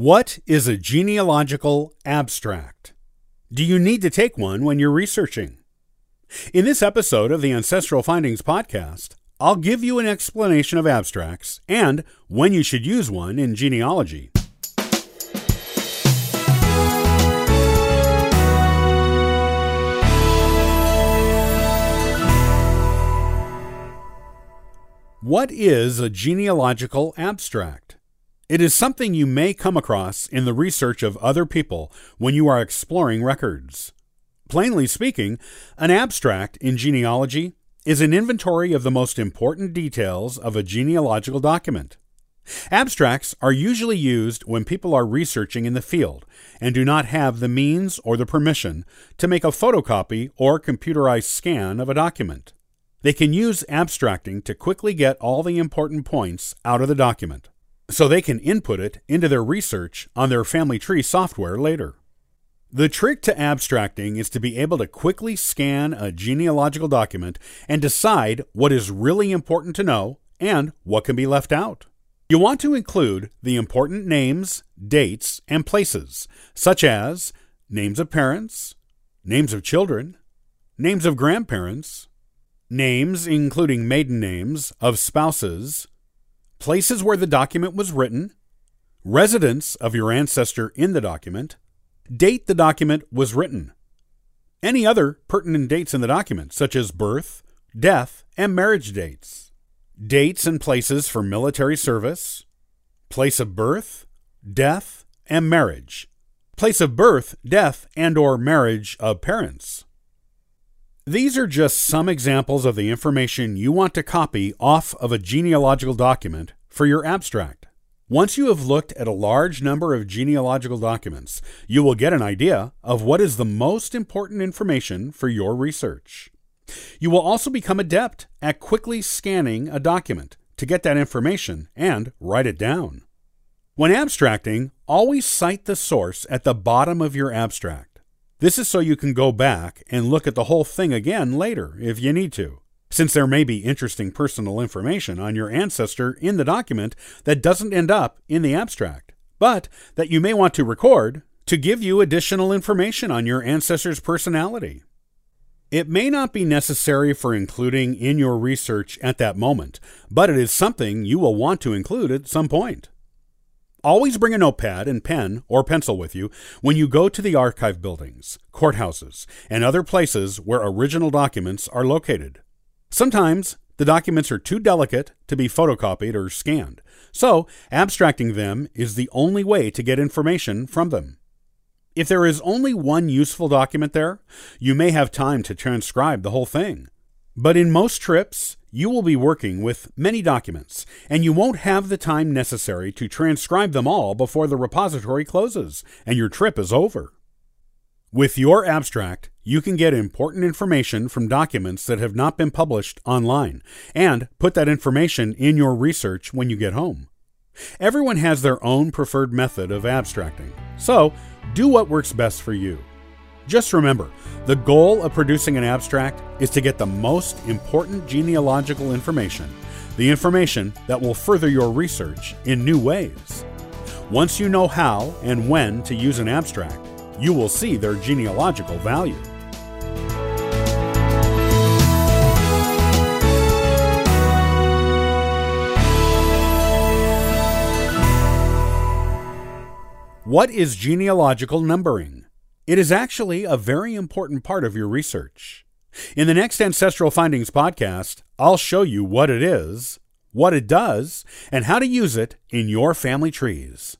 What is a genealogical abstract? Do you need to take one when you're researching? In this episode of the Ancestral Findings podcast, I'll give you an explanation of abstracts and when you should use one in genealogy. What is a genealogical abstract? It is something you may come across in the research of other people when you are exploring records. Plainly speaking, an abstract in genealogy is an inventory of the most important details of a genealogical document. Abstracts are usually used when people are researching in the field and do not have the means or the permission to make a photocopy or computerized scan of a document. They can use abstracting to quickly get all the important points out of the document so they can input it into their research on their family tree software later. The trick to abstracting is to be able to quickly scan a genealogical document and decide what is really important to know and what can be left out. You want to include the important names, dates, and places, such as names of parents, names of children, names of grandparents, names including maiden names of spouses, places where the document was written, residence of your ancestor in the document, date the document was written, any other pertinent dates in the document, such as birth, death, and marriage dates, dates and places for military service, place of birth, death, and marriage, place of birth, death, and or marriage of parents. These are just some examples of the information you want to copy off of a genealogical document for your abstract. Once you have looked at a large number of genealogical documents, you will get an idea of what is the most important information for your research. You will also become adept at quickly scanning a document to get that information and write it down. When abstracting, always cite the source at the bottom of your abstract. This is so you can go back and look at the whole thing again later if you need to, since there may be interesting personal information on your ancestor in the document that doesn't end up in the abstract, but that you may want to record to give you additional information on your ancestor's personality. It may not be necessary for including in your research at that moment, but it is something you will want to include at some point. Always bring a notepad and pen or pencil with you when you go to the archive buildings, courthouses, and other places where original documents are located. Sometimes the documents are too delicate to be photocopied or scanned, so abstracting them is the only way to get information from them. If there is only one useful document there, you may have time to transcribe the whole thing. But in most trips, you will be working with many documents, and you won't have the time necessary to transcribe them all before the repository closes and your trip is over. With your abstract, you can get important information from documents that have not been published online and put that information in your research when you get home. Everyone has their own preferred method of abstracting, so do what works best for you. Just remember, the goal of producing an abstract is to get the most important genealogical information, the information that will further your research in new ways. Once you know how and when to use an abstract, you will see their genealogical value. What is genealogical numbering? It is actually a very important part of your research. In the next Ancestral Findings podcast, I'll show you what it is, what it does, and how to use it in your family trees.